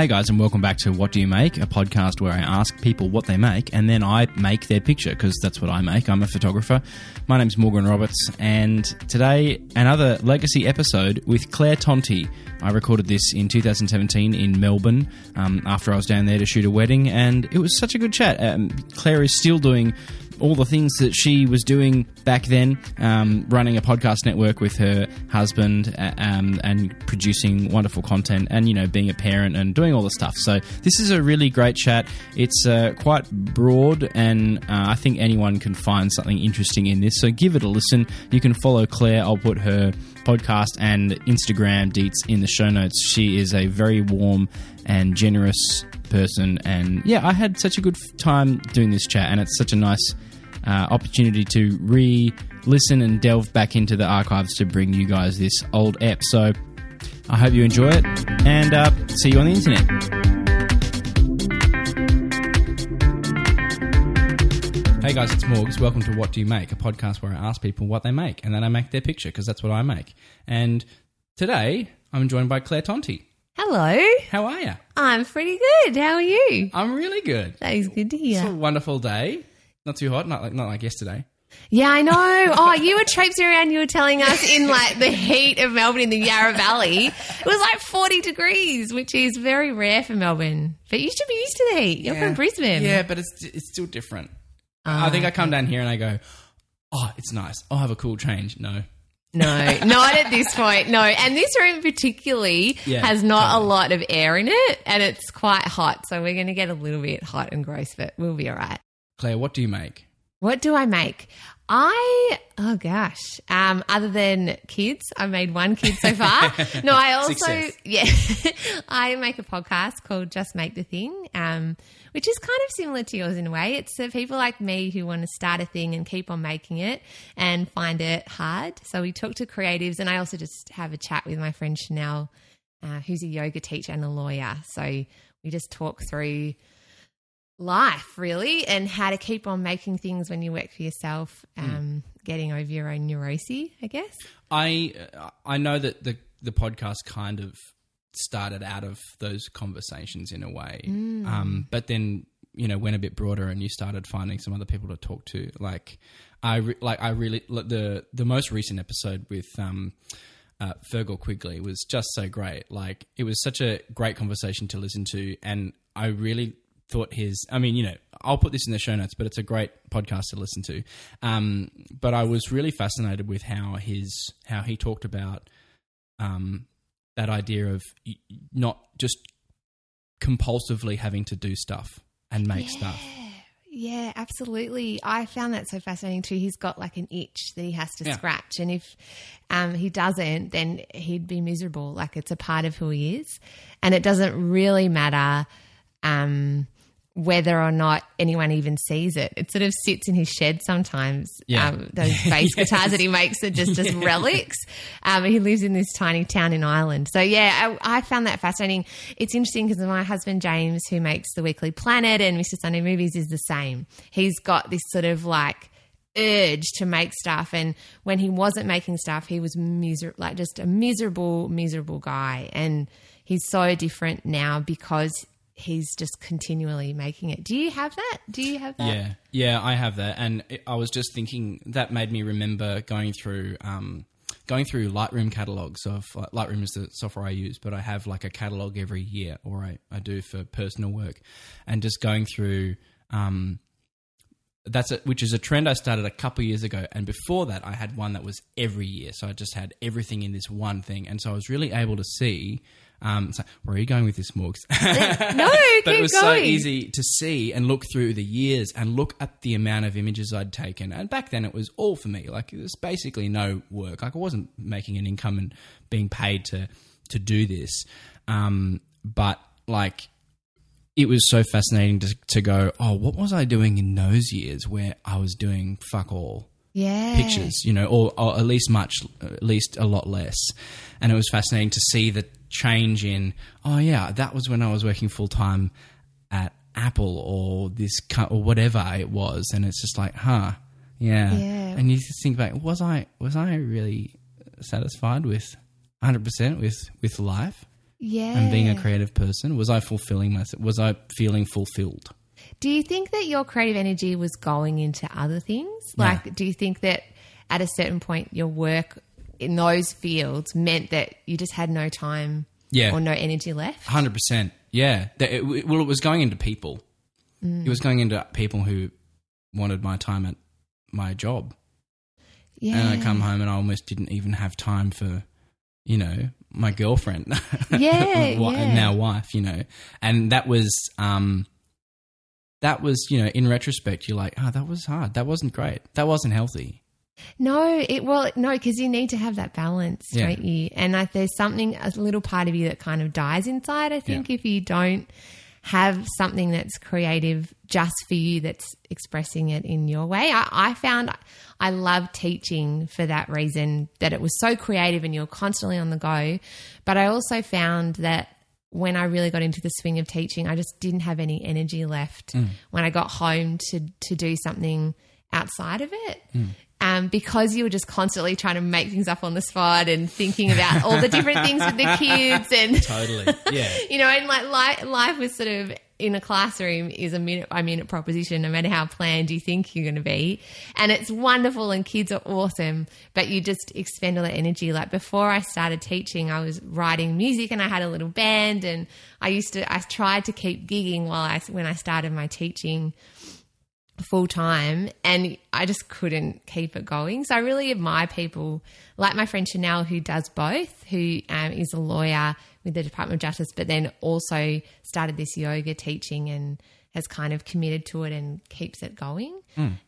Hey guys, and welcome back to What Do You Make, a podcast where I ask people what they make and then I make their picture because that's what I make. I'm a photographer. My name's Morgan Roberts, and today another legacy episode with Claire Tonti. I recorded this in 2017 in Melbourne um, after I was down there to shoot a wedding, and it was such a good chat. Um, Claire is still doing all the things that she was doing back then, um, running a podcast network with her husband uh, um, and producing wonderful content, and you know being a parent and doing all the stuff. So this is a really great chat. It's uh, quite broad, and uh, I think anyone can find something interesting in this. So give it a listen. You can follow Claire. I'll put her podcast and Instagram deets in the show notes. She is a very warm and generous person, and yeah, I had such a good time doing this chat, and it's such a nice uh, opportunity to re listen and delve back into the archives to bring you guys this old app. So I hope you enjoy it and uh, see you on the internet. Hey guys, it's Morgs. Welcome to What Do You Make, a podcast where I ask people what they make and then I make their picture because that's what I make. And today I'm joined by Claire Tonti. Hello. How are you? I'm pretty good. How are you? I'm really good. That is good to hear. It's a wonderful day. Not too hot, not like not like yesterday. Yeah, I know. Oh, you were traipsing around. You were telling us in like the heat of Melbourne in the Yarra Valley. It was like 40 degrees, which is very rare for Melbourne. But you should be used to the heat. You're from Brisbane. Yeah, but it's it's still different. I ah, think I come down here and I go, oh, it's nice. I'll have a cool change. No. No, not at this point. No. And this room particularly Yeah, has not totally. a lot of air in it and it's quite hot. So we're going to get a little bit hot and gross, but we'll be all right. Claire, what do you make? What do I make? I oh gosh. Um, other than kids, I made one kid so far. No, I also Success. yeah, I make a podcast called Just Make the Thing, um, which is kind of similar to yours in a way. It's for people like me who want to start a thing and keep on making it and find it hard. So we talk to creatives, and I also just have a chat with my friend Chanel, uh, who's a yoga teacher and a lawyer. So we just talk through life really and how to keep on making things when you work for yourself um, getting over your own neurosis i guess I I know that the the podcast kind of started out of those conversations in a way, um, but then you know went a bit broader and you started finding some other people to talk to. Like I re- like I really the the most recent episode with. Um, uh, Fergal Quigley was just so great. Like it was such a great conversation to listen to, and I really thought his. I mean, you know, I'll put this in the show notes, but it's a great podcast to listen to. Um, but I was really fascinated with how his how he talked about um, that idea of not just compulsively having to do stuff and make stuff. yeah absolutely i found that so fascinating too he's got like an itch that he has to Yeah. scratch and if um, he doesn't then he'd be miserable like it's a part of who he is and it doesn't really matter um, whether or not anyone even sees it. It sort of sits in his shed sometimes. Yeah. Um, those bass guitars that he makes are just just relics. Um, he lives in this tiny town in Ireland. So yeah, I, I found that fascinating. It's interesting because my husband James, who makes the Weekly Planet and Mr. Sunday Movies, is the same. He's got this sort of like urge to make stuff and when he wasn't making stuff he was miser- like just a miserable miserable guy and he's so different now because he's just continually making it do you have that do you have that Yeah, yeah, I have that, and I was just thinking that made me remember going through um, going through Lightroom catalogs of Lightroom is the software I use, but I have like a catalog every year, or I, I do for personal work, and just going through. Um, that's a, which is a trend I started a couple years ago, and before that, I had one that was every year. So I just had everything in this one thing, and so I was really able to see. Um, so where are you going with this, Morgs? no but it was going so easy to see and look through the years and look at the amount of images I'd taken. And back then, it was all for me. Like it was basically no work. Like I wasn't making an income and being paid to to do this. Um, but like it was so fascinating to, to go. Oh, what was I doing in those years where I was doing fuck all? yeah pictures, you know, or, or at least much, at least a lot less. And it was fascinating to see the change in, oh yeah, that was when I was working full time at Apple or this or whatever it was, and it's just like, huh, yeah. Yeah. And you just think back, was I was I really satisfied with 100 percent with with life? Yeah. and being a creative person? Was I fulfilling myself? Was I feeling fulfilled? Do you think that your creative energy was going into other things? Yeah. Like, do you think that at a certain point your work in those fields meant that you just had no time Yeah. or no energy left? Hundred percent. Yeah. That it, well, it was going into people. Mm. It was going into people who wanted my time at my job, Yeah. and I come home and I almost didn't even have time for, you know, my girlfriend. Yeah, yeah. Now wife. You know, and that was, um, that was, you know, in retrospect, you're like, oh, that was hard. That wasn't great. That wasn't healthy. No, it well, no, because you need to have that balance, Yeah. don't you? And like, there's something, a little part of you that kind of dies inside. I think if you don't have something that's creative just for you, that's expressing it in your way. I, I found I love teaching for that reason that it was so creative and you're constantly on the go. But I also found that when I really got into the swing of teaching, I just didn't have any energy left mm. when I got home to to do something outside of it. Mm. Um, because you were just constantly trying to make things up on the spot and thinking about all the different things with the kids and Totally. Yeah. you know, and like li- life was sort of in a classroom is a minute by minute proposition, no matter how planned you think you're going to be. And it's wonderful and kids are awesome, but you just expend all that energy. Like before I started teaching, I was writing music and I had a little band and I used to, I tried to keep gigging while I, when I started my teaching full time and I just couldn't keep it going. So I really admire people like my friend Chanel who does both, who um, is a lawyer with the Department of Justice, but then also started this yoga teaching and has kind of committed to it and keeps it going.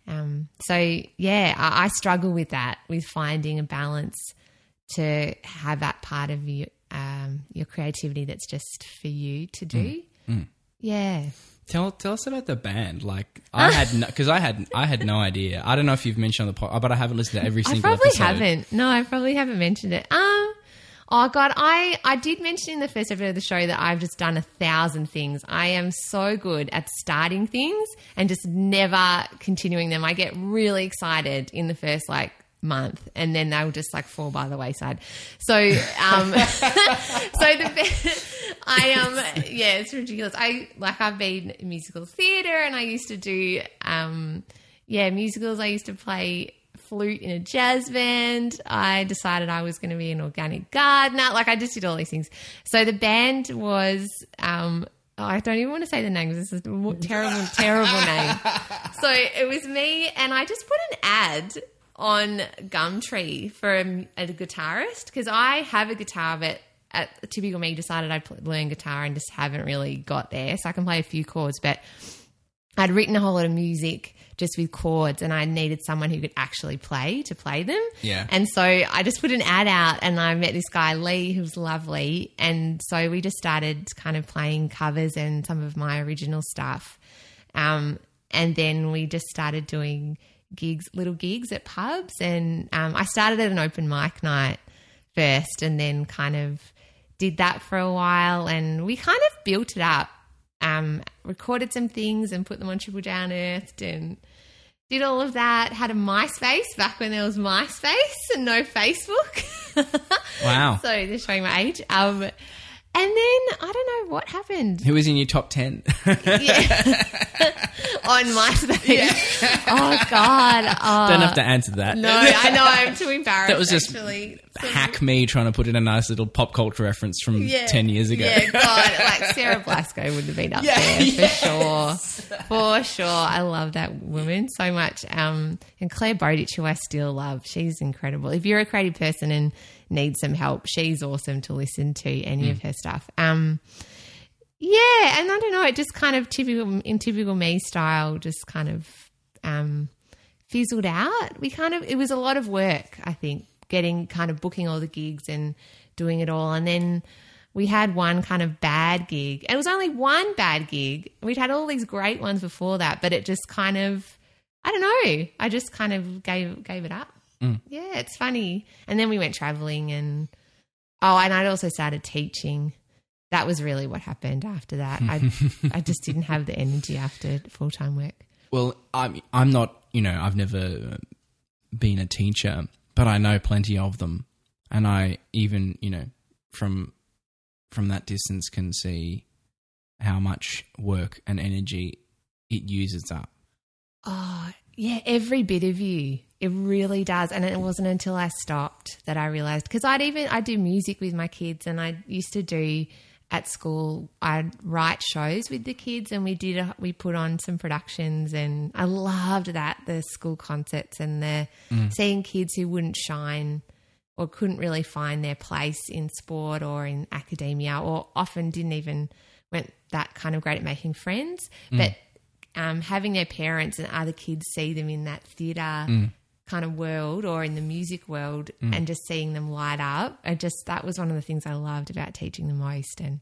Um, so yeah, I, I struggle with that, with finding a balance to have that part of you, um, your creativity that's just for you to do. Yeah. Tell tell us about the band. Like I had because I had I had no idea. I don't know if you've mentioned on the pod, but I haven't listened to every single. I probably episode. haven't. No, I probably haven't mentioned it. Um, oh god, I I did mention in the first episode of the show that I've just done a thousand things. I am so good at starting things and just never continuing them. I get really excited in the first like month and then they'll just like fall by the wayside. So um so the I um yeah, it's ridiculous. I like I've been in musical theater and I used to do um yeah, musicals. I used to play flute in a jazz band. I decided I was going to be an organic gardener. Like I just did all these things. So the band was um oh, I don't even want to say the name this is a terrible, terrible name. So it was me, and I just put an ad on Gumtree for a, a guitarist because I have a guitar, but at typical me decided I'd learn guitar and just haven't really got there. So I can play a few chords, but I'd written a whole lot of music just with chords and I needed someone who could actually play to play them. Yeah. And so I just put an ad out and I met this guy, Lee, who was lovely. And so we just started kind of playing covers and some of my original stuff. Um, and then we just started doing gigs, little gigs at pubs. And um, I started at an open mic night first and then kind of did that for a while. And we kind of built it up um, recorded some things and put them on Triple J Unearthed and did all of that. Had a MySpace back when there was MySpace and no Facebook. Wow. so just showing my age. Um, and then I don't know what happened Who is in your top ten? yeah. on MySpace. Oh God! Oh, Don't have to answer that. no, I know I'm too embarrassed. That was just actually. Hack me trying to put in a nice little pop culture reference from Yeah. ten years ago. Yeah, God, like Sarah Blasko would have been up Yeah, there for sure. For sure. I love that woman so much. Um, and Clare Bowditch, who I still love, she's incredible. If you're a creative person and need some help, she's awesome to listen to any of her stuff. Um, yeah, and I don't know, it just kind of typical in typical me style, just kind of um, fizzled out. We kind of it was a lot of work, I think, getting kind of booking all the gigs and doing it all, and then we had one kind of bad gig. It was only one bad gig. We'd had all these great ones before that, but it just kind of I don't know. I just kind of gave gave it up. Mm. Yeah, it's funny. And then we went traveling and oh, and I'd also started teaching. That was really what happened after that. I I just didn't have the energy after full time work. Well, I'm I'm not. You know, I've never been a teacher, but I know plenty of them, and I even you know from from that distance can see how much work and energy it uses up. Oh, yeah, every bit of you. It really does. And it wasn't until I stopped that I realized because I'd even I do music with my kids and I used to do at school I'd write shows with the kids and we did a, we put on some productions and I loved that the school concerts and the mm. seeing kids who wouldn't shine or couldn't really find their place in sport or in academia or often didn't even weren't that kind of great at making friends. Mm. But um, having their parents and other kids see them in that theatre mm. Kind of world or in the music world mm. and just seeing them light up. I just that was one of the things I loved about teaching the most and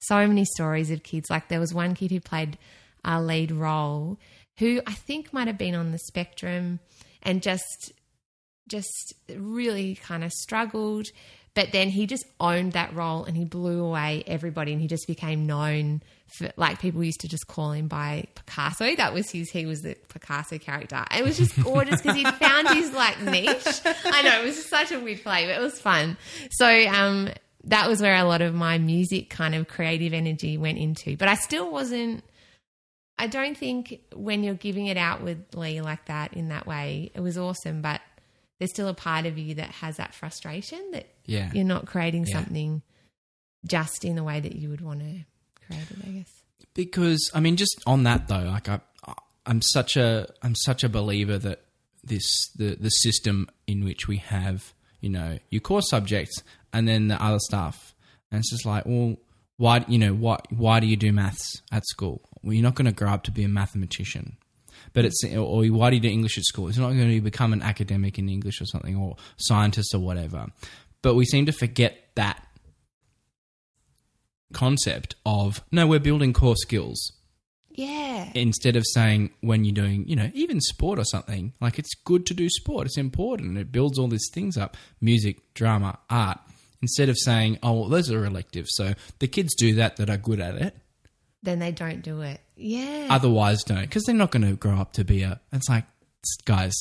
so many stories of kids. Like there was one kid who played a lead role who I think might have been on the spectrum and just just really kind of struggled. But then he just owned that role and he blew away everybody and he just became known for like people used to just call him by Picasso. That was his he was the Picasso character. It was just gorgeous because he'd found his like niche. I know, it was such a weird play, but it was fun. So um that was where a lot of my music kind of creative energy went into. But I still wasn't I don't think when you're giving it outwardly like that in that way, it was awesome, but there's still a part of you that has that frustration that Yeah. you're not creating Yeah. something just in the way that you would want to create it, I guess. because I mean, just on that though, like I, I'm such a I'm such a believer that this the the system in which we have you know your core subjects and then the other stuff, and it's just like, well, why you know why why do you do maths at school? Well, you're not going to grow up to be a mathematician. But it's or why do you do English at school? It's not going to become an academic in English or something or scientist or whatever. But we seem to forget that concept of no, we're building core skills Yeah. instead of saying when you're doing, you know, even sport or something, like it's good to do sport. It's important. It builds all these things up music, drama, art. Instead of saying, oh, well, those are elective. So the kids do that that are good at it. Then they don't do it. Yeah. Otherwise, don't. Because they're not going to grow up to be a. It's like, guys,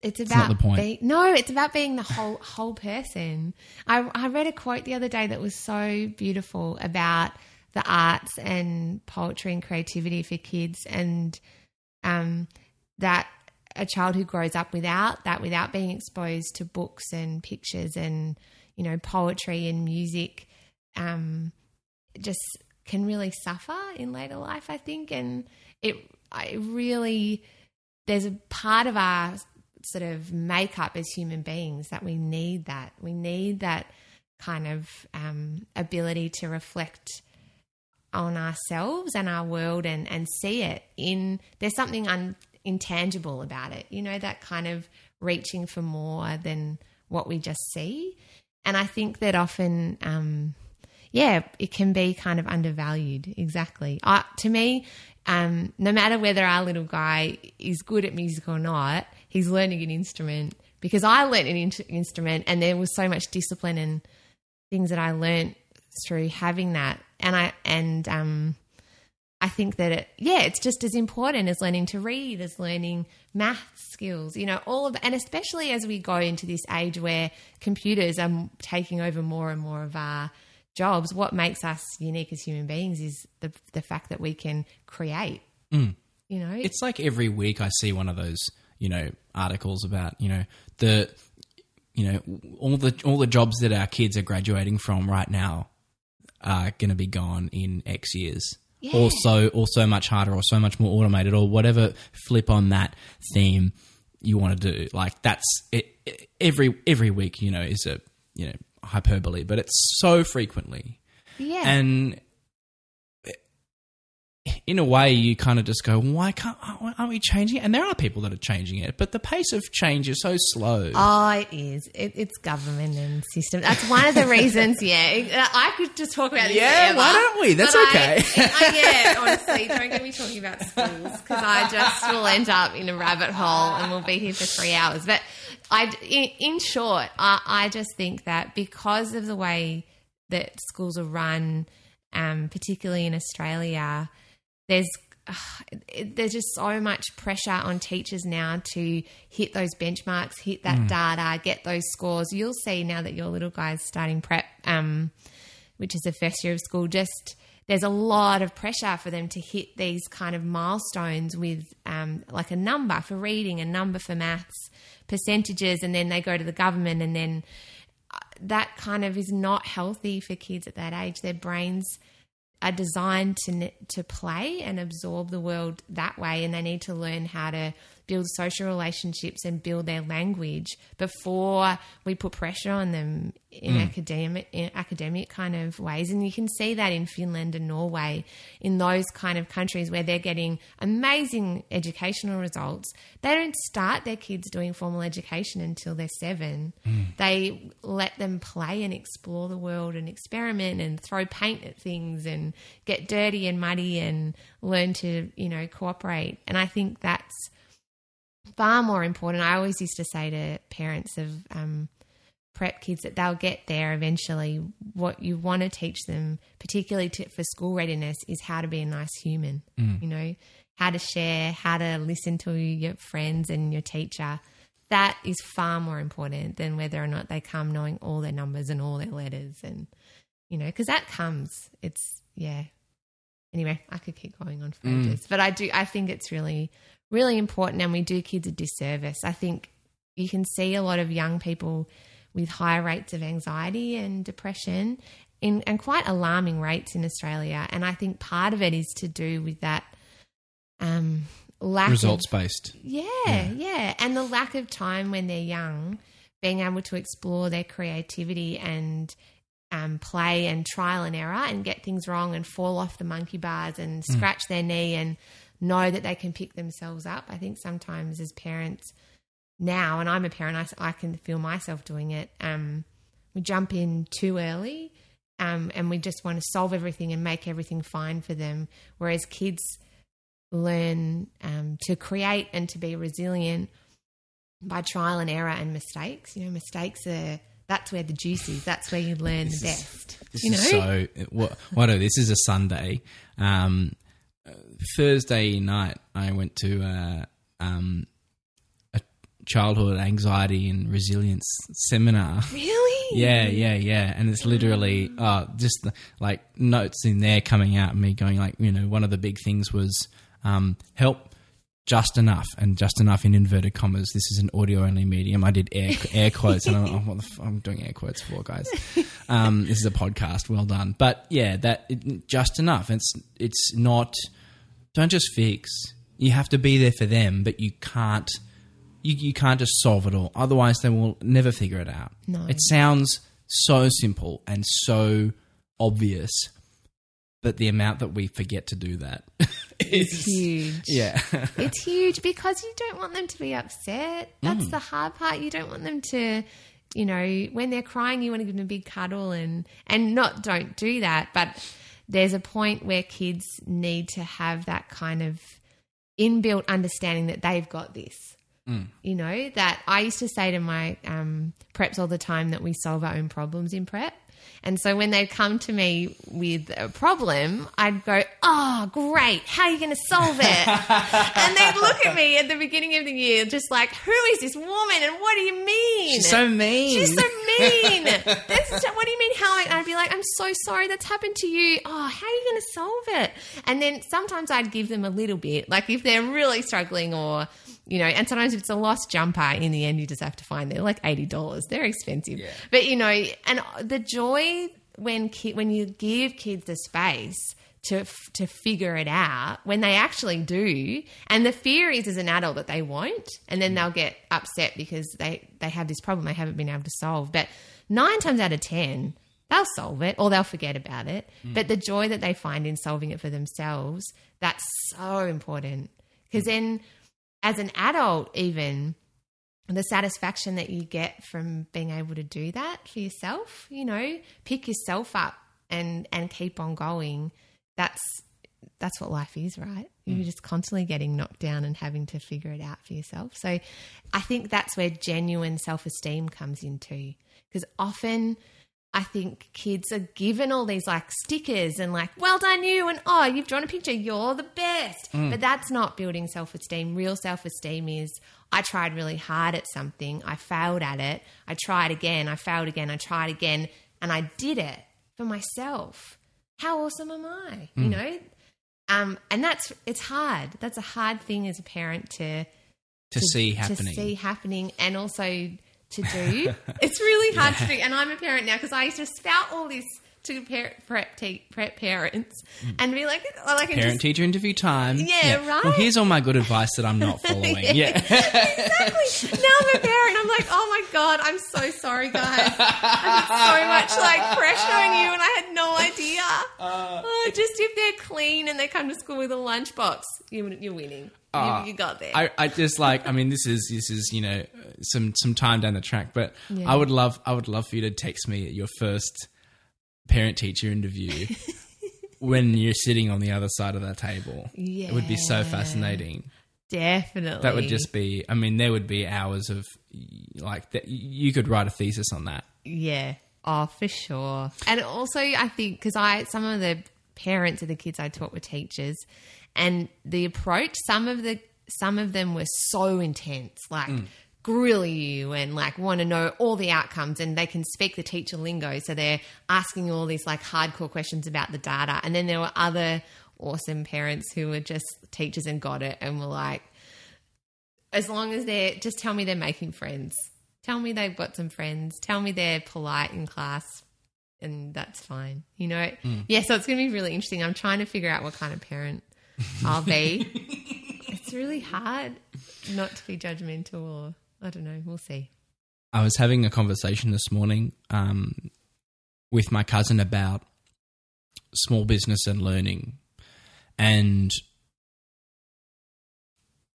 It's about the point. Be, no, it's about being the whole whole person. I I read a quote the other day that was so beautiful about the arts and poetry and creativity for kids, and um, that a child who grows up without that, without being exposed to books and pictures and you know poetry and music, um, just can really suffer in later life. I think, and it I really there's a part of our sort of makeup as human beings that we need that. We need that kind of um, ability to reflect on ourselves and our world and, and see it in there's something un, intangible about it you know that kind of reaching for more than what we just see. And i think that often um, yeah it can be kind of undervalued. Exactly. To me um, no matter whether our little guy is good at music or not he's learning an instrument. Because i learned an in- instrument and there was so much discipline and things that i learned through having that. And i and um I think that it, yeah, it's just as important as learning to read, as learning math skills, you know, all of, and especially as we go into this age where computers are taking over more and more of our jobs. What makes us unique as human beings is the the fact that we can create. Mm. You know, it's like every week I see one of those, you know, articles about, you know, the you know, all the all the jobs that our kids are graduating from right now are going to be gone in X years. Yeah. Or so or so much harder or so much more automated or whatever flip on that theme you want to do. Like that's it, it- every every week, you know, is a, you know, hyperbole, but it's so frequently. yeah, And in a way, you kind of just go, why can't, aren't we changing it? And there are people that are changing it, but the pace of change is so slow. Oh, it is. It, it's government and system. That's one of the reasons. Yeah, I could just talk about this. Yeah, forever, why don't we? That's okay. I, I, yeah, honestly, don't get me talking about schools because I just will end up in a rabbit hole and we'll be here for three hours. But I, in, in short, I, I just think that because of the way that schools are run, um, particularly in Australia, there's it- there's just so much pressure on teachers now to hit those benchmarks, hit that data, get those scores. You'll see now that your little guy's starting prep. Um, which is the first year of school, just there's a lot of pressure for them to hit these kind of milestones with um, like a number for reading, a number for maths, percentages, and then they go to the government, and then uh, that kind of is not healthy for kids at that age. Their brains are designed to to play and absorb the world that way, and they need to learn how to build social relationships and build their language before we put pressure on them in mm. academic in academic kind of ways and you can see that in Finland and Norway in those kind of countries where they're getting amazing educational results they don't start their kids doing formal education until they're 7 mm. they let them play and explore the world and experiment and throw paint at things and get dirty and muddy and learn to you know cooperate and i think that's far more important. I always used to say to parents of um, prep kids that they'll get there eventually. What you want to teach them, particularly to, for school readiness, is how to be a nice human. Mm. You know, how to share, how to listen to your friends and your teacher. That is far more important than whether or not they come knowing all their numbers and all their letters and you know because that comes it's yeah anyway i could keep going on for mm. ages but i do i think it's really really important and we do kids a disservice. I think you can see a lot of young people with high rates of anxiety and depression in, and quite alarming rates in Australia. And I think part of it is to do with that um, lack results of, based. Yeah, yeah, yeah. And the lack of time when they're young, being able to explore their creativity and um, play and trial and error and get things wrong and fall off the monkey bars and mm. scratch mm. their knee and know that they can pick themselves up. I think sometimes as parents now, and I'm a parent, I, I can feel myself doing it. Um, we jump in too early um, and we just want to solve everything and make everything fine for them. Whereas kids learn um, to create and to be resilient by trial and error and mistakes. You know, mistakes are that's where the juice is. That's where you learn this the best. Is, this you know? is so. What? What? This is a Sunday. Um, Thursday night, I went to uh, um, a childhood anxiety and resilience seminar. Really? yeah, yeah, yeah. And it's literally uh, just the, like notes in there coming out, and me going like, you know, one of the big things was um, help just enough, and just enough in inverted commas. This is an audio only medium. I did air air quotes, and I'm, oh, what the f- I'm doing air quotes for guys. Um, this is a podcast. Well done, but yeah, that it, just enough. It's it's not don't just fix. You have to be there for them, but you can't. You, you can't just solve it all. Otherwise, they will never figure it out. No. It sounds so simple and so obvious, but the amount that we forget to do that is huge. Yeah. it's huge because you don't want them to be upset. That's mm. the hard part. You don't want them to you know, when they're crying you want to give them a big cuddle and and not don't do that, but there's a point where kids need to have that kind of inbuilt understanding that they've got this. Mm. You know, that I used to say to my um, preps all the time that we solve our own problems in prep. And so when they'd come to me with a problem, I'd go, Oh, great. How are you going to solve it? and they'd look at me at the beginning of the year, just like, Who is this woman? And what do you mean? She's so mean. She's so mean. this is, what do you mean? How? I'd be like, I'm so sorry that's happened to you. Oh, how are you going to solve it? And then sometimes I'd give them a little bit, like if they're really struggling or, you know, and sometimes if it's a lost jumper, in the end, you just have to find they're like $80. They're expensive. Yeah. But, you know, and the joy when ki- when you give kids the space to to figure it out when they actually do and the fear is as an adult that they won't and then they'll get upset because they they have this problem they haven't been able to solve but 9 times out of 10 they'll solve it or they'll forget about it mm. but the joy that they find in solving it for themselves that's so important because mm. then as an adult even the satisfaction that you get from being able to do that for yourself, you know, pick yourself up and and keep on going. That's that's what life is, right? You're mm. just constantly getting knocked down and having to figure it out for yourself. So I think that's where genuine self-esteem comes into because often I think kids are given all these like stickers and like, well done you, and oh, you've drawn a picture, you're the best. Mm. But that's not building self esteem. Real self esteem is I tried really hard at something, I failed at it, I tried again, I failed again, I tried again, and I did it for myself. How awesome am I? Hmm. You know? Um, and that's it's hard. That's a hard thing as a parent to to, see happening. to see happening and also to do. it's really hard to do. And I'm a parent now because I used to spout all this to prep, te- prep parents mm. and be like, well, I can Parent just teacher interview time. Yeah, right. Well, here's all my good advice that I'm not following. yeah. exactly. Now I'm a parent. I'm like, oh god, I'm so sorry, guys. I put so much like pressure on you, and I had no idea. oh, just if they're clean and they come to school with a lunchbox, you, you're winning. Uh, you, you got there. I, I just like I mean this is this is you know some some time down the track but Yeah. I would love I would love for you to text me at your first parent teacher interview when you're sitting on the other side of that table yeah. it would be so fascinating Definitely. that would just be I mean there would be hours of like that you could write a thesis on that Yeah. Oh, for sure. And also, I think because I some of the parents of the kids I taught were teachers, and the approach some of the some of them were so intense, like mm. grill you and like want to know all the outcomes, and they can speak the teacher lingo, so they're asking all these like hardcore questions about the data. And then there were other awesome parents who were just teachers and got it, and were like, as long as they're just tell me they're making friends. Tell me they've got some friends. Tell me they're polite in class, and that's fine. You know? Yeah, so it's going to be really interesting. I'm trying to figure out what kind of parent I'll be. it's really hard not to be judgmental, or I don't know. We'll see. I was having a conversation this morning um, with my cousin about small business and learning and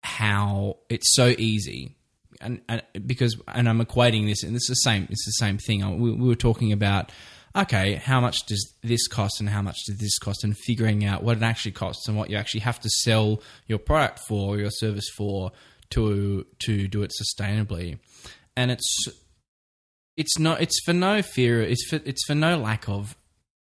how it's so easy. And, and because and I'm equating this and it's the same it's the same thing. We, we were talking about okay, how much does this cost and how much does this cost and figuring out what it actually costs and what you actually have to sell your product for, your service for to to do it sustainably. And it's it's not it's for no fear it's for it's for no lack of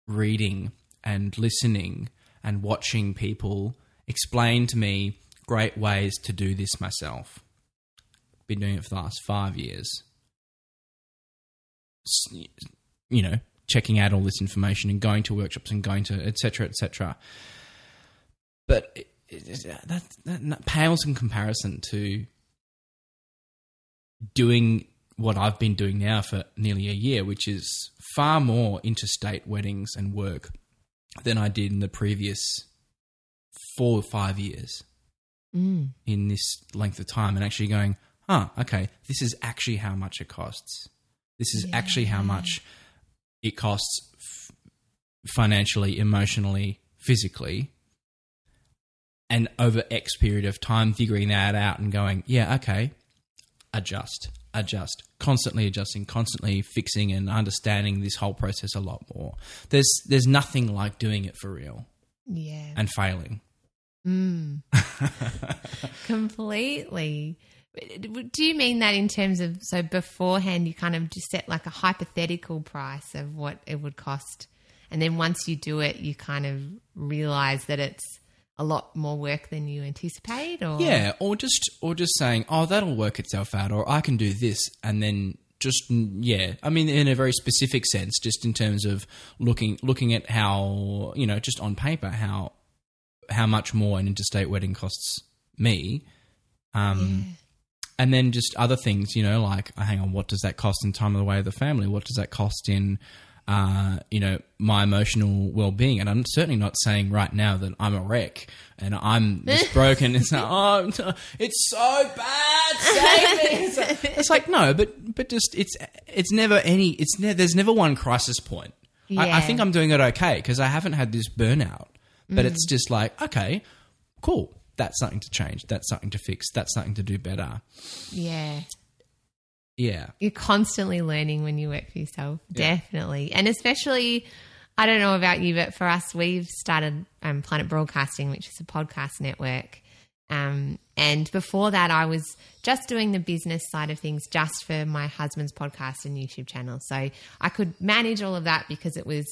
reading and listening and watching people explain to me great ways to do this myself. Been doing it for the last five years. You know checking out all this information and going to workshops and going to etc etc but it, it, that, that, that pales in comparison to doing what I've been doing now for nearly a year, which is far more interstate weddings and work than I did in the previous four or five years Mm. in this length of time, and actually going, huh, okay, this is actually how much it costs. This is actually how much it costs f- financially, emotionally, physically. And over X period of time, figuring that out and going, yeah, okay, adjust, adjust, constantly adjusting, constantly fixing and understanding this whole process a lot more. There's there's nothing like doing it for real Yeah. and failing. Mm. Completely. Do you mean that in terms of so beforehand you kind of just set like a hypothetical price of what it would cost, and then once you do it, you kind of realize that it's a lot more work than you anticipate, or Yeah, or just or just saying, "Oh, that'll work itself out," or "I can do this," and then just yeah. I mean, in a very specific sense, just in terms of looking looking at how you know, just on paper, how how much more an interstate wedding costs me, um, and then just other things, you know, like uh, hang on, what does that cost in time of the way of the family? What does that cost in uh, you know, my emotional well being. And I'm certainly not saying right now that I'm a wreck and I'm this broken. It's like, oh, it's so bad. Save me. It's like, it's like, no, but but just it's it's never any. It's ne- there's never one crisis point. I, I think I'm doing it okay because I haven't had this burnout. But it's just like, okay, cool. That's something to change. That's something to fix. That's something to do better. yeah. Yeah. You're constantly learning when you work for yourself, definitely. And especially, I don't know about you, but for us, we've started um, Planet Broadcasting, which is a podcast network. Um, and before that, I was just doing the business side of things just for my husband's podcast and YouTube channel. So I could manage all of that because it was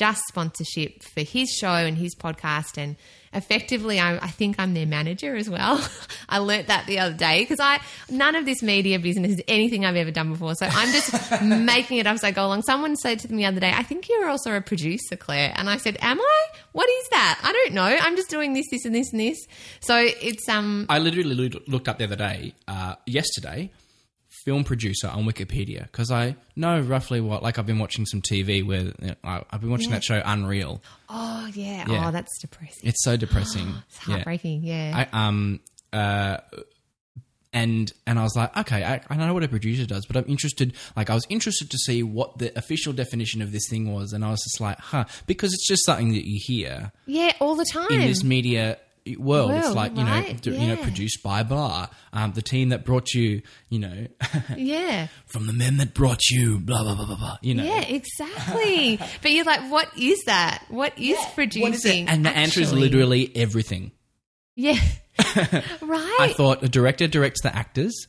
just sponsorship for his show and his podcast. And effectively, I, I think I'm their manager as well. I learnt that the other day because I none of this media business is anything I've ever done before. So I'm just making it up as I go along. Someone said to me the other day, "I think you're also a producer, Claire," and I said, "Am I? What is that? I don't know. I'm just doing this, this, and this, and this." So it's um. I literally looked up the other day, uh, yesterday, film producer on Wikipedia because I know roughly what. Like I've been watching some TV where you know, I, I've been watching that show Unreal. Oh yeah. Yeah. Oh, that's depressing. It's so depressing. It's heartbreaking. Yeah. I um uh and and I was like, okay, I, I know what a producer does, but I'm interested. Like, I was interested to see what the official definition of this thing was, and I was just like, huh, because it's just something that you hear yeah. All the time. in this media world. it's like you know, right, d- you know, produced by blah, um, the team that brought you, you know, yeah. from the men that brought you, blah blah blah blah blah. You know, Yeah, exactly. but you're like, what is that? What is producing? What is? And the answer is literally everything. Yeah. right. I thought a director directs the actors,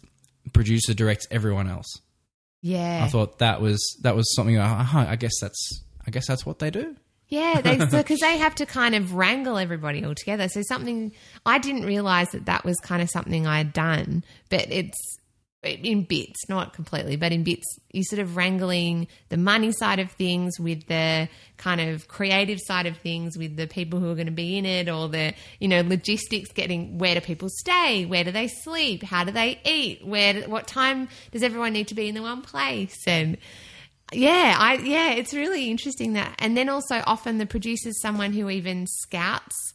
producer directs everyone else. yeah. I thought that was that was something. uh, I guess that's I guess that's what they do. Yeah, they because they have to kind of wrangle everybody all together. So something I didn't realize that that was kind of something I had done, but it's in bits, not completely, but in bits. You sort of wrangling the money side of things with the kind of creative side of things with the people who are going to be in it, or the you know logistics. Getting where do people stay? Where do they sleep? How do they eat? Where? Do, what time does everyone need to be in the one place? And yeah, I yeah, it's really interesting that. And then also often the producer's someone who even scouts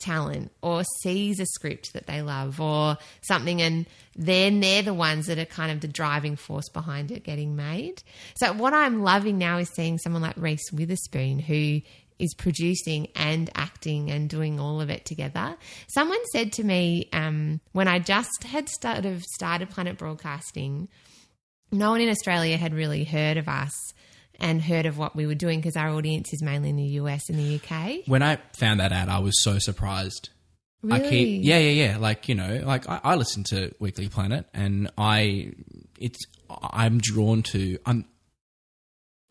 talent or sees a script that they love or something and then they're the ones that are kind of the driving force behind it getting made. So what I'm loving now is seeing someone like Reese Witherspoon who is producing and acting and doing all of it together. Someone said to me um, when I just had started started Planet Broadcasting, no one in Australia had really heard of us and heard of what we were doing because our audience is mainly in the US and the UK. When I found that out, I was so surprised. I Really? keep yeah yeah yeah like you know like I, I listen to Weekly Planet and I it's I'm drawn to I'm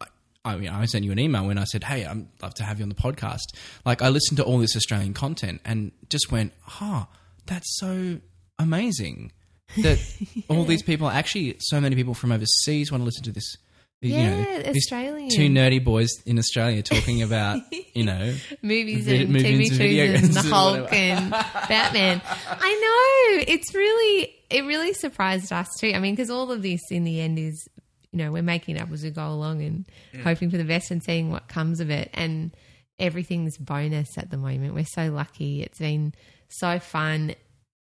I- I mean I sent you an email when I said hey I'd love to have you on the podcast like I listened to all this Australian content and just went huh that's so amazing that all these people actually so many people from overseas want to listen to this you know Yeah, these Australian. two nerdy boys in Australia talking about you know movies Vi- and movies TV and video shows and the Hulk and Batman. I know it's really it really surprised us too. I mean, because all of this in the end is you know we're making it up as we go along and mm. hoping for the best and seeing what comes of it. And everything's bonus at the moment. We're so lucky. It's been so fun.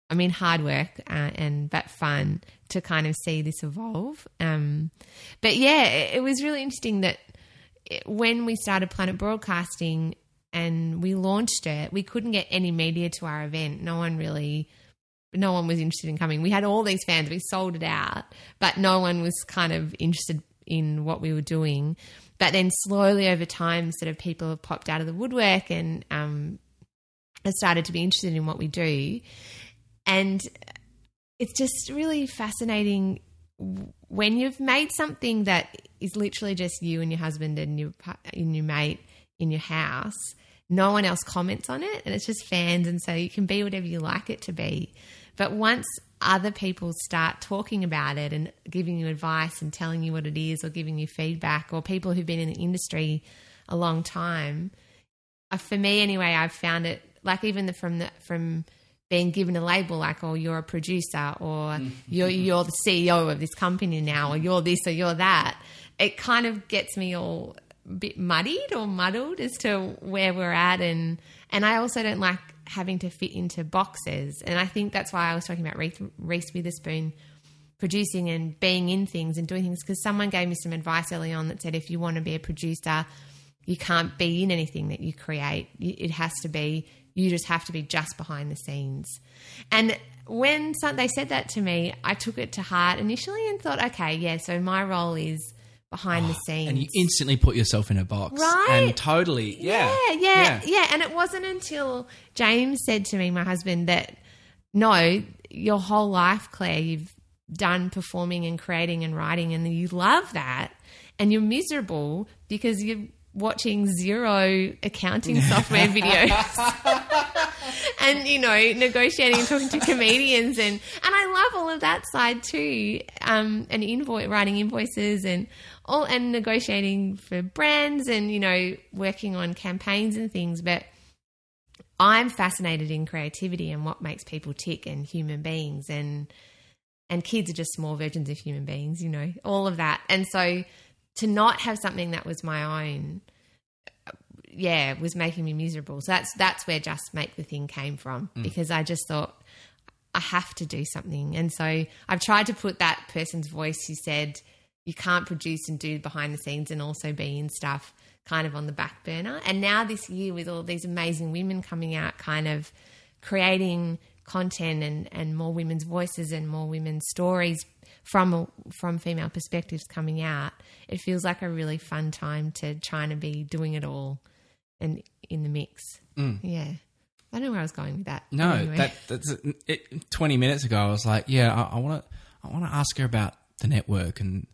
I mean, hard work uh, and but fun to kind of see this evolve. Um, but yeah, it, it was really interesting that it- when we started Planet Broadcasting and we launched it, we couldn't get any media to our event. No one really, no one was interested in coming. We had all these fans, we sold it out, but no one was kind of interested in what we were doing. But then slowly over time, sort of people have popped out of the woodwork and um, started to be interested in what we do. And it's just really fascinating when you've made something that is literally just you and your husband and your and your mate in your house. No one else comments on it, and it's just fans, and so you can be whatever you like it to be. But once other people start talking about it and giving you advice and telling you what it is, or giving you feedback, or people who've been in the industry a long time, uh, for me anyway, I've found it like even the, from the from being given a label like oh you're a producer or you're you're the CEO of this company now or you're this or you're that. It kind of gets me all a bit muddied or muddled as to where we're at and and I also don't like having to fit into boxes and I think that's why I was talking about Reese, Reese Witherspoon producing and being in things and doing things because someone gave me some advice early on that said if you want to be a producer you can't be in anything that you create. It has to be you just have to be just behind the scenes and when some, they said that to me i took it to heart initially and thought okay yeah so my role is behind the ah, scenes Oh, and you instantly put yourself in a box Right? and totally yeah yeah, yeah, yeah. And it wasn't until James said to me, my husband, that no, your whole life, Claire, you've done performing and creating and writing, and you love that, and you're miserable because you watching Xero accounting software videos. And you know negotiating and talking to comedians and and I love all of that side too. Um, and invoice writing invoices and all and negotiating for brands and you know working on campaigns and things. But I'm fascinated in creativity and what makes people tick and human beings and and kids are just small versions of human beings, you know, all of that. And so to not have something that was my own, yeah, was making me miserable. So that's that's where just make the thing came from mm. because I just thought I have to do something. And so I've tried to put that person's voice who said you can't produce and do behind the scenes and also be in stuff kind of on the back burner. And now this year with all these amazing women coming out kind of creating content and, and more women's voices and more women's stories from from female perspectives coming out, it feels like a really fun time to trying to be doing it all and in the mix. Mm. Yeah. I don't know where I was going with that. No, Anyway. that that's it, twenty minutes ago. I was like, yeah, I want to, I want to ask her about the network, and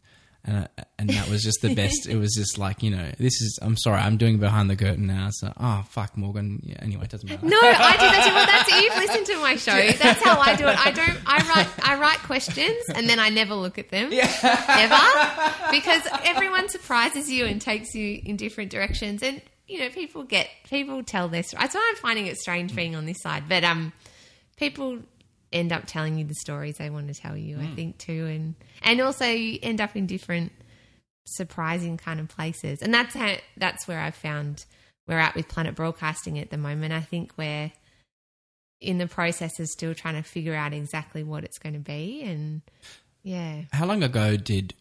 and uh, and that was just the best. it was just like, you know, this is. I'm sorry, I'm doing behind the curtain now. So, oh fuck, Morgan. Yeah, anyway, it doesn't matter. No, I do that too. Well, that's you've listened to my show. That's how I do it. I don't. I write. I write questions and then I never look at them ever because everyone surprises you and takes you in different directions. And you know, people get people tell their story. That's why I'm finding it strange being on this side. But um, people end up telling you the stories they want to tell you. I hmm. think too, and and also you end up in different surprising kind of places. And that's how that's where I've found we're at with Planet Broadcasting at the moment. I think we're in the process of still trying to figure out exactly what it's going to be and yeah. How long ago did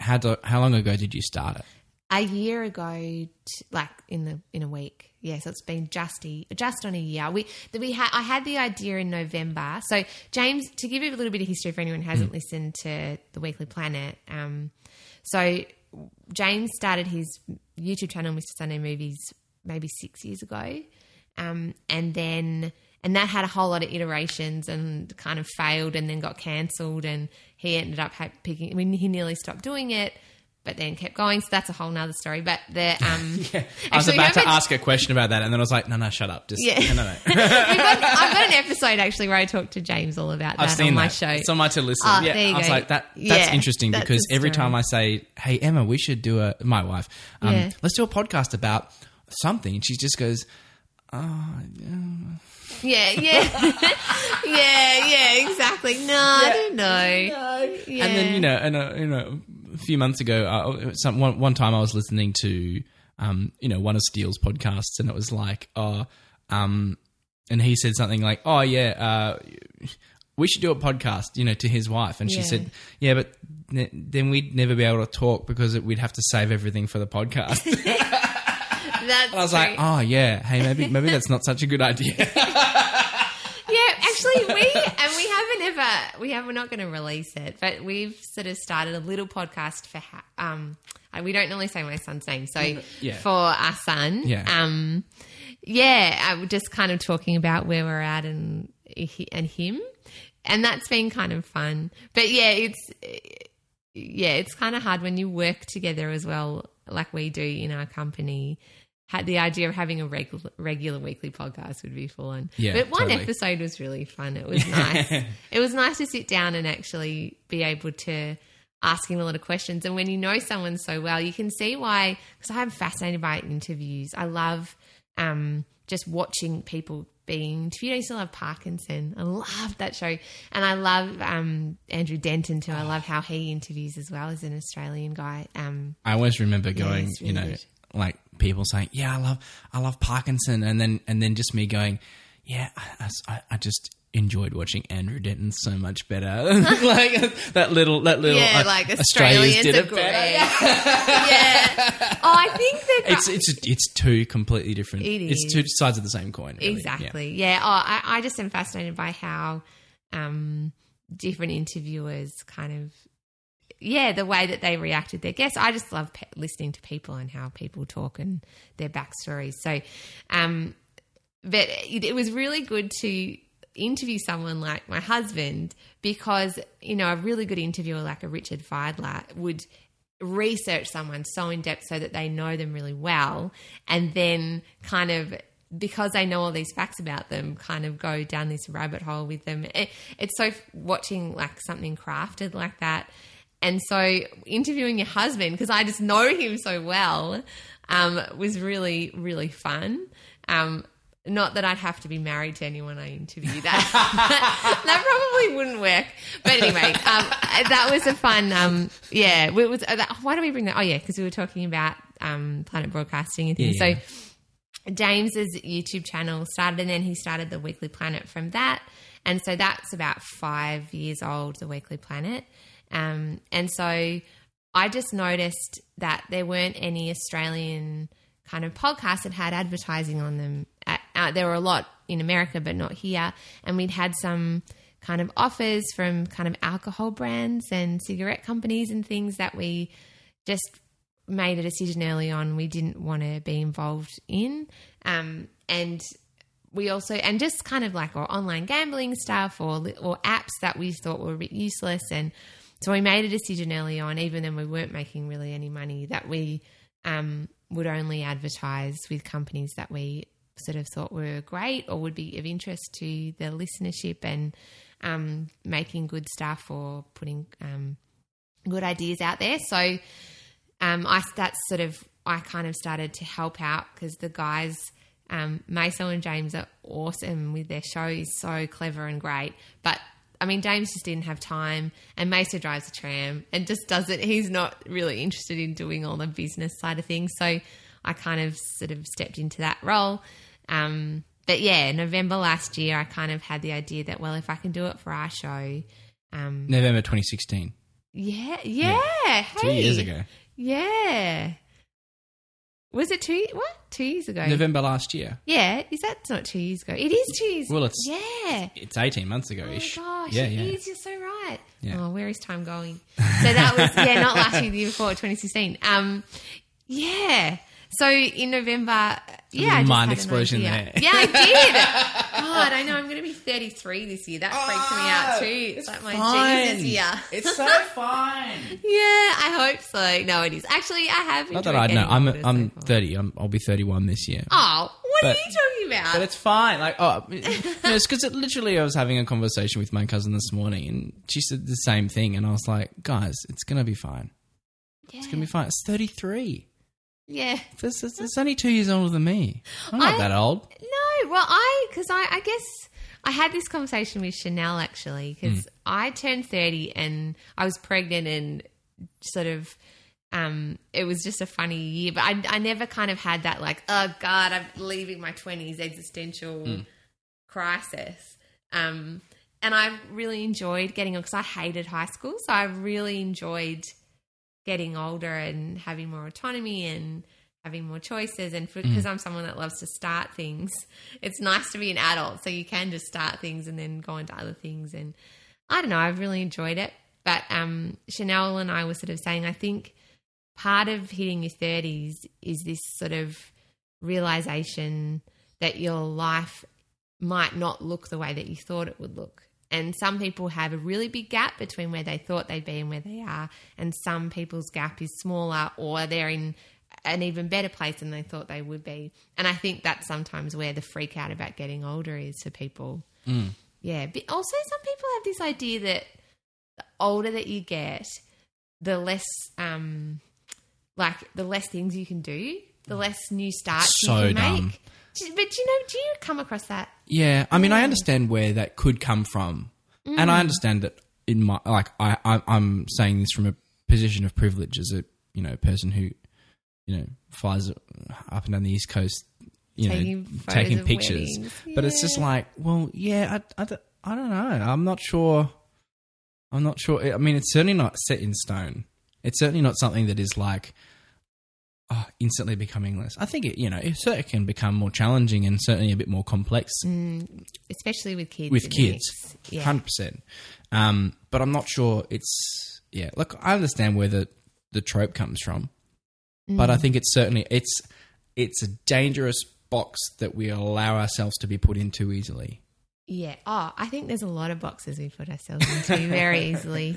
how do, how long ago did you start it? A year ago like in the in a week. Yeah, so it's been just a, just on a year. We that we had I had the idea in November. So James to give you a little bit of history for anyone who hasn't listened to the Weekly Planet, um so James started his YouTube channel, Mr. Sunday Movies, maybe six years ago. Um, and then, and that had a whole lot of iterations and kind of failed and then got cancelled. And he ended up ha- picking, I mean, he nearly stopped doing it, but then kept going. So that's a whole nother story. But the, um, I was about to ask a question about that, and then I was like, no, no, shut up. Just Yeah. no, no, no. Got, I've got an episode actually where I talked to James all about I've that seen on my that. show. It's on my to listen. Oh, yeah, there you I was go. like that. That's Yeah, interesting that's because every time I say, "Hey Emma, we should do a," my wife, um, Yeah. let's do a podcast about something, and she just goes, Yeah, yeah, yeah, yeah, exactly. No, I don't know. Yeah. and then you know, and uh, you know, a few months ago, uh, some one, one time I was listening to, um, you know, one of Steele's podcasts, and it was like, oh, um, and he said something like, oh yeah, uh, we should do a podcast, you know, to his wife, and she said, yeah, but ne- then we'd never be able to talk because we'd have to save everything for the podcast. That's I was like, oh yeah, hey, maybe maybe that's not such a good idea. Actually, we and we haven't ever we have we're not going to release it, but we've sort of started a little podcast for ha- um. uh, We don't normally say my son's name, so Yeah. for our son, Yeah. um, yeah, I was just kind of talking about where we're at and and him, and that's been kind of fun. But yeah, it's yeah, it's kind of hard when you work together as well, like we do in our company. Had the idea of having a regular regular weekly podcast would be fun. Yeah, but one totally. episode was really fun. It was nice. it was nice to sit down and actually be able to ask him a lot of questions. And when you know someone so well, you can see why. Because I'm fascinated by interviews. I love um, just watching people being interviewed. I used to love Parkinson. I love that show, and I love um, Andrew Denton too. I love how he interviews as well as an Australian guy. Um, I always remember going, it's you know, good. like people saying, "Yeah, I love, I love Parkinson," and then and then just me going, "Yeah, I, I, I just enjoyed watching Andrew Denton so much better." like that little, that little, yeah, uh, like Australians Australians did it better. yeah. Oh, I think that It's it's it's two completely different. It It's two sides of the same coin. really. Yeah. Exactly. Yeah. Oh, I, I just am fascinated by how um, different interviewers kind of, yeah, the way that they reacted their guests. I just love pe- listening to people and how people talk and their backstories. So, um, but it, it was really good to interview someone like my husband because you know a really good interviewer like a Richard Fidler would research someone so in depth so that they know them really well and then kind of because they know all these facts about them kind of go down this rabbit hole with them it, it's so watching like something crafted like that and so interviewing your husband because i just know him so well um, was really really fun um, not that I'd have to be married to anyone I interview. That that probably wouldn't work. But anyway, um, that was a fun. Um, yeah, it was. Uh, that, why do we bring that? Oh yeah, because we were talking about um, Planet Broadcasting and things. Yeah, yeah. So James's YouTube channel started, and then he started the Weekly Planet from that. And so that's about five years old, the Weekly Planet. Um, and so I just noticed that there weren't any Australian kind of podcasts that had advertising on them. Uh, uh, there were a lot in America, but not here. And we'd had some kind of offers from kind of alcohol brands and cigarette companies and things that we just made a decision early on we didn't want to be involved in. Um, and we also and just kind of like our online gambling stuff or or apps that we thought were a bit useless and so we made a decision early on even then we weren't making really any money that we um, would only advertise with companies that we sort of thought were great or would be of interest to the listenership and um, making good stuff or putting um, good ideas out there. So um, I that's sort of I kind of started to help out because the guys. Um, and James are awesome with their show. He's so clever and great. But I mean, James just didn't have time, and Maso drives a tram and just does it. He's not really interested in doing all the business side of things. So I kind of sort of stepped into that role. Um, but yeah, November last year, I kind of had the idea that, well, if I can do it for our show, um, November 2016, yeah, yeah, two hey, years ago. yeah. Was it two? What two years ago? November last year. Yeah, is that not two years ago? It is two years. Well, it's- yeah. It's 18 months ago Oh my gosh, yeah, it yeah. is. You're so right. Yeah. Oh, where is time going? So that was yeah, not last year, the year before, 2016. Um, yeah. So in November, yeah, mind explosion there. Yeah, I did. God, I know I'm going to be 33 this year. That freaks me out oh, too. It's, like my Jesus year. It's so fine. Yeah, I hope so. No, it is. Actually, I have. Not that I know. I'm so I'm far. 30. I'm, I'll be 31 this year. Oh, what But- are you talking about? But it's fine. Like, oh, no, it's because it literally. I was having a conversation with my cousin this morning, and she said the same thing, and I was like, "Guys, it's gonna be fine. yeah. It's gonna be fine." It's 33. Yeah. It's, only two years older than me. I'm not I- that old. No, well, I because I, I guess I had this conversation with Chanel actually because I turned thirty and I was pregnant and sort of um it was just a funny year, but I I never kind of had that like oh god I'm leaving my twenties existential crisis. Um, and I really enjoyed getting on because I hated high school, so I really enjoyed getting older and having more autonomy and having more choices. And because I'm someone that loves to start things it's nice to be an adult. So you can just start things and then go into other things. And I don't know I've really enjoyed it. But um Chanel and I were sort of saying I think part of hitting your 30s is this sort of realization that your life might not look the way that you thought it would look. And some people have a really big gap between where they thought they'd be and where they are. And some people's gap is smaller or they're in an even better place than they thought they would be. And I think that's sometimes where the freak out about getting older is for people. Yeah. But also, some people have this idea that the older that you get, the less, um, like, the less things you can do, the less new starts So you can dumb. make. Do- But you know, do you come across that? Yeah, I mean, I understand where that could come from, and Mm. I understand that in my like, I, I I'm saying this from a position of privilege as a you know person who you know flies up and down the east coast, you Taking know, taking pictures. weddings. But it's just like, well, yeah, I, I, I don't know. I'm not sure. I'm not sure. I mean, it's certainly not set in stone. It's certainly not something that is like oh, instantly becoming less. I think it, you know, it certainly can become more challenging and certainly a bit more complex especially with kids. with kids, mix. Yeah. hundred percent. Um, but I'm not sure it's yeah. Look, I understand where the the trope comes from, but Mm. I think it's certainly it's it's a dangerous box that we allow ourselves to be put into easily. Yeah. Oh, I think there's a lot of boxes we put ourselves into very easily.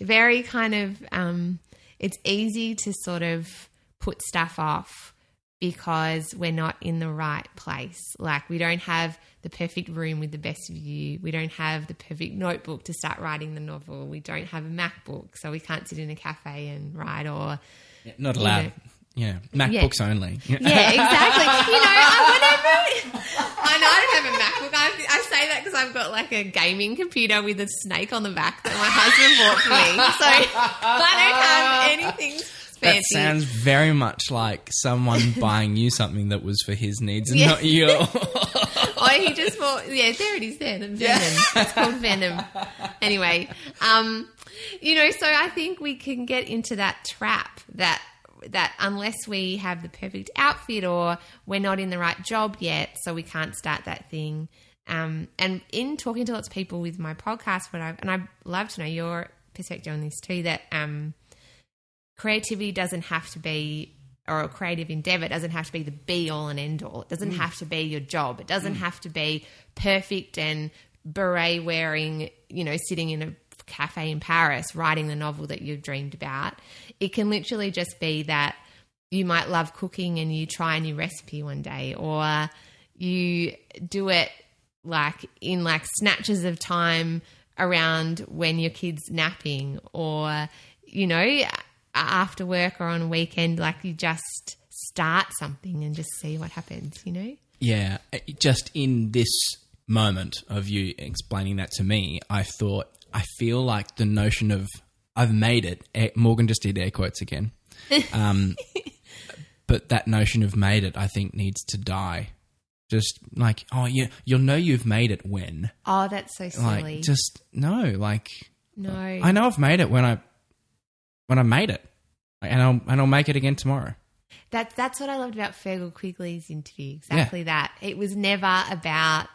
Very kind of, um, it's easy to sort of put stuff off because we're not in the right place. Like we don't have the perfect room with the best view. We don't have the perfect notebook to start writing the novel. We don't have a MacBook, so we can't sit in a cafe and write or Yeah, not allowed. know. Yeah, MacBooks only. yeah, exactly. you know, I, whenever I know I don't have a MacBook. I, I say that because I've got like a gaming computer with a snake on the back that my husband bought for me. So I don't have anything That sounds very much like someone buying you something that was for his needs and Yeah. not your. oh, he just bought. Yeah, there it is. There, the Venom. It's called Venom. Anyway, um, you know, so I think we can get into that trap that that unless we have the perfect outfit or we're not in the right job yet, so we can't start that thing. Um, and in talking to lots of people with my podcast, what I and I love to know your perspective on this too. That um, creativity doesn't have to be or a creative endeavor doesn't have to be the be all and end all. It doesn't mm. have to be your job. It doesn't mm. have to be perfect and beret wearing, you know, sitting in a cafe in Paris writing the novel that you've dreamed about. It can literally just be that you might love cooking and you try a new recipe one day or you do it like in like snatches of time around when your kid's napping or you know after work or on a weekend like you just start something and just see what happens you know? Yeah, just in this moment of you explaining that to me, I thought I feel like the notion of I've made it. Morgan just did air quotes again, um, but that notion of made it, I think, needs to die. Just like oh, yeah, you'll know you've made it when. Oh that's so like silly. just no, like no. I know I've made it when I when I made it, and I'll and I'll make it again tomorrow. That that's what I loved about Fergal Quigley's interview. Exactly that. It was never about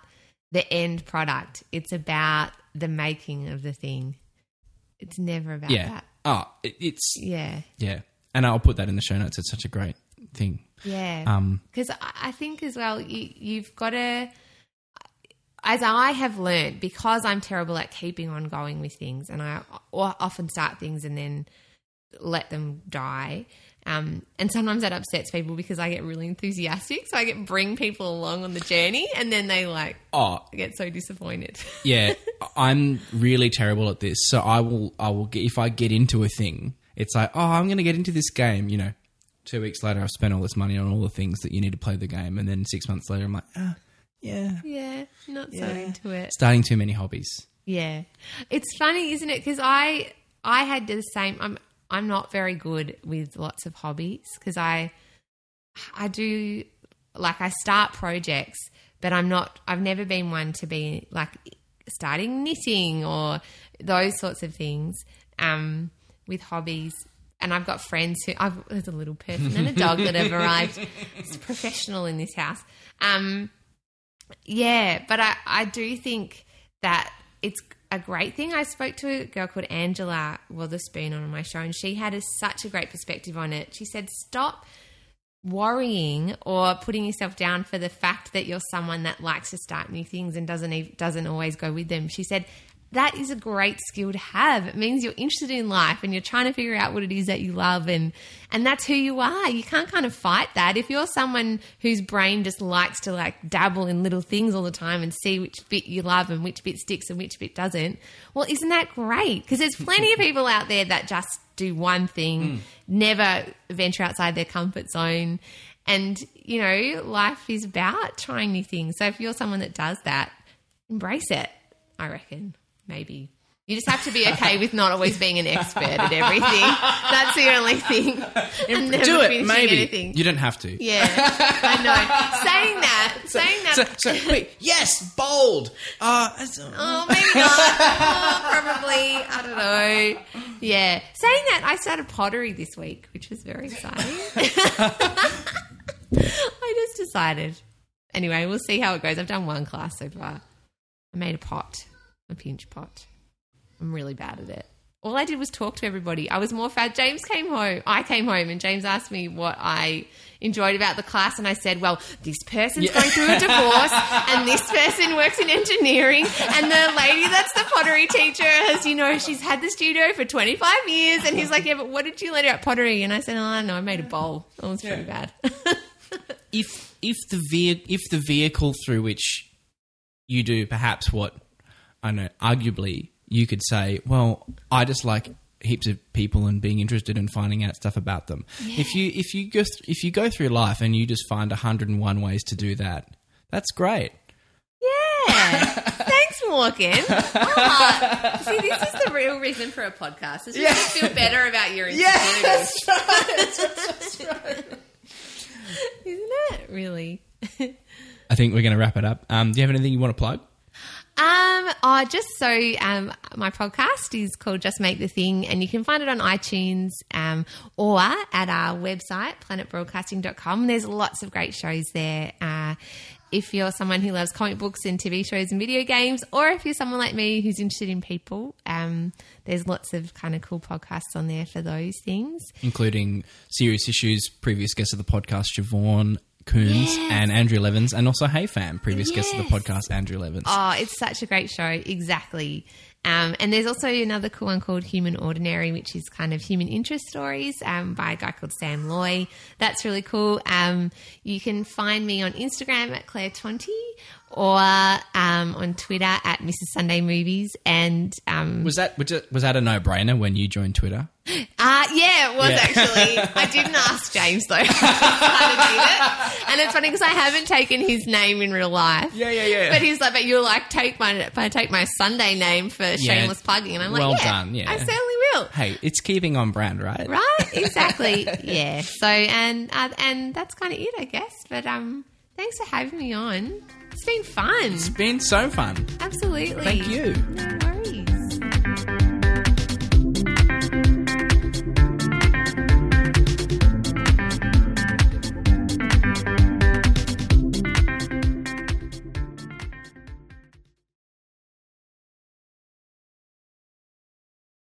the end product. It's about the making of the thing. It's never about Yeah. that. Oh, it, it's Yeah. yeah, and I'll put that in the show notes. It's such a great thing. Yeah. Um, Because I I think as well, you, you've got to, as I have learned, because I'm terrible at keeping on going with things, and I often start things and then let them die. Um, and sometimes that upsets people because I get really enthusiastic, so I get bring people along on the journey, and then they like oh get so disappointed. yeah, I'm really terrible at this. So I will, I will get if I get into a thing, it's like, oh, I'm going to get into this game. You know, two weeks later, I've spent all this money on all the things that you need to play the game, and then six months later, I'm like, ah, yeah, yeah, not so into it. starting too many hobbies. Yeah, it's funny, isn't it? Because I I had the same. I'm I'm not very good with lots of hobbies because I I do like I start projects, but I'm not. I've never been one to be like starting knitting or those sorts of things um, with hobbies. And I've got friends who I've, there's a little person and a dog that have arrived. It's professional in this house. Um, yeah, but I, I do think that it's a great thing. I spoke to a girl called Angela Witherspoon on my show, and she had a, such a great perspective on it. She said, Stop worrying or putting yourself down for the fact that you're someone that likes to start new things and doesn't doesn't always go with them. She said that is a great skill to have. It means you're interested in life and you're trying to figure out what it is that you love and and that's who you are. You can't kind of fight that. If you're someone whose brain just likes to like dabble in little things all the time and see which bit you love and which bit sticks and which bit doesn't, well, isn't that great? Because there's plenty of people out there that just do one thing, hmm. never venture outside their comfort zone. And, you know, life is about trying new things. So if you're someone that does that, embrace it, I reckon. Maybe. You just have to be okay with not always being an expert at everything. That's the only thing. And never Do it, maybe. anything. You don't have to. Yeah, I know. saying that, saying that. So, so wait, yes, bold. Uh, that's- Oh, maybe not. Oh, probably. I don't know. Yeah. Saying that, I started pottery this week, which was very exciting. I just decided. Anyway, we'll see how it goes. I've done one class so far. I made a pot, a pinch pot. I'm really bad at it. all I did was talk to everybody. I was more fat. James came home. I came home and James asked me what I enjoyed about the class. And I said, well, this person's going through a divorce and this person works in engineering. And the lady that's the pottery teacher has, you know, she's had the studio for 25 years. And he's like, yeah, but what did you learn about pottery? And I said, oh, know. I made a bowl. It was pretty bad. if if the ve- if the vehicle through which you do perhaps what I know, arguably you could say, well, I just like heaps of people and being interested in finding out stuff about them. If you if you go th- if you go through life and you just find 101 ways to do that, that's great. Yeah. Thanks, Morgan. Ah, see, this is the real reason for a podcast. Is just to feel better about your insecurities. Isn't it? Really? I think we're going to wrap it up. Um, do you have anything you want to plug? Um, oh, just so um, my podcast is called Just Make the Thing, and you can find it on iTunes um, or at our website, planetbroadcasting.com. There's lots of great shows there. Uh, if you're someone who loves comic books and TV shows and video games, or if you're someone like me who's interested in people, um, there's lots of kind of cool podcasts on there for those things. Including Serious Issues, previous guest of the podcast, Siobhan Coons and Andrew Levins, and also Hey Fam, previous guest of the podcast, Andrew Levins. Oh, it's such a great show. Exactly. Um, and there's also another cool one called Human Ordinary, which is kind of human interest stories um, by a guy called Sam Loy. That's really cool. Um, you can find me on Instagram at Claire Tonti or um, on Twitter at Mrs. Sunday Movies. And um, was that- was that a no brainer when you joined Twitter? Uh, yeah, it was Yeah. actually. I didn't ask James though. I kind of did it. And it's funny because I haven't taken his name in real life. Yeah, yeah, yeah. But he's like, but you'll like take my, if I take my Sunday name for shameless plugging, and I'm like, Well yeah, done, yeah. I certainly will. Hey, it's keeping on brand, right? Right? Exactly. yeah. So and uh, and that's kind of it, I guess. But um, thanks for having me on. It's been fun. It's been so fun. Absolutely. Thank you. No worries.